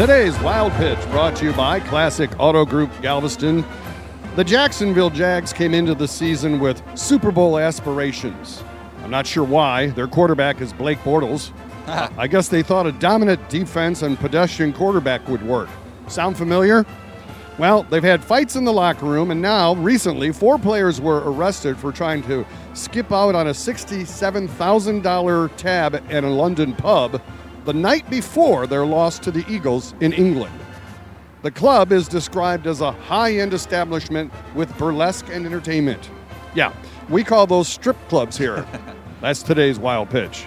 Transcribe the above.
Today's Wild Pitch brought to you by Classic Auto Group Galveston. The Jacksonville Jags came into the season with Super Bowl aspirations. I'm not sure why. Their quarterback is Blake Bortles. I guess they thought a dominant defense and pedestrian quarterback would work. Sound familiar? Well, they've had fights in the locker room, and now, recently, four players were arrested for trying to skip out on a $67,000 tab at a London pub the night before their loss to the Eagles in England. The club is described as a high end establishment with burlesque and entertainment. Yeah, we call those strip clubs here. That's today's wild pitch.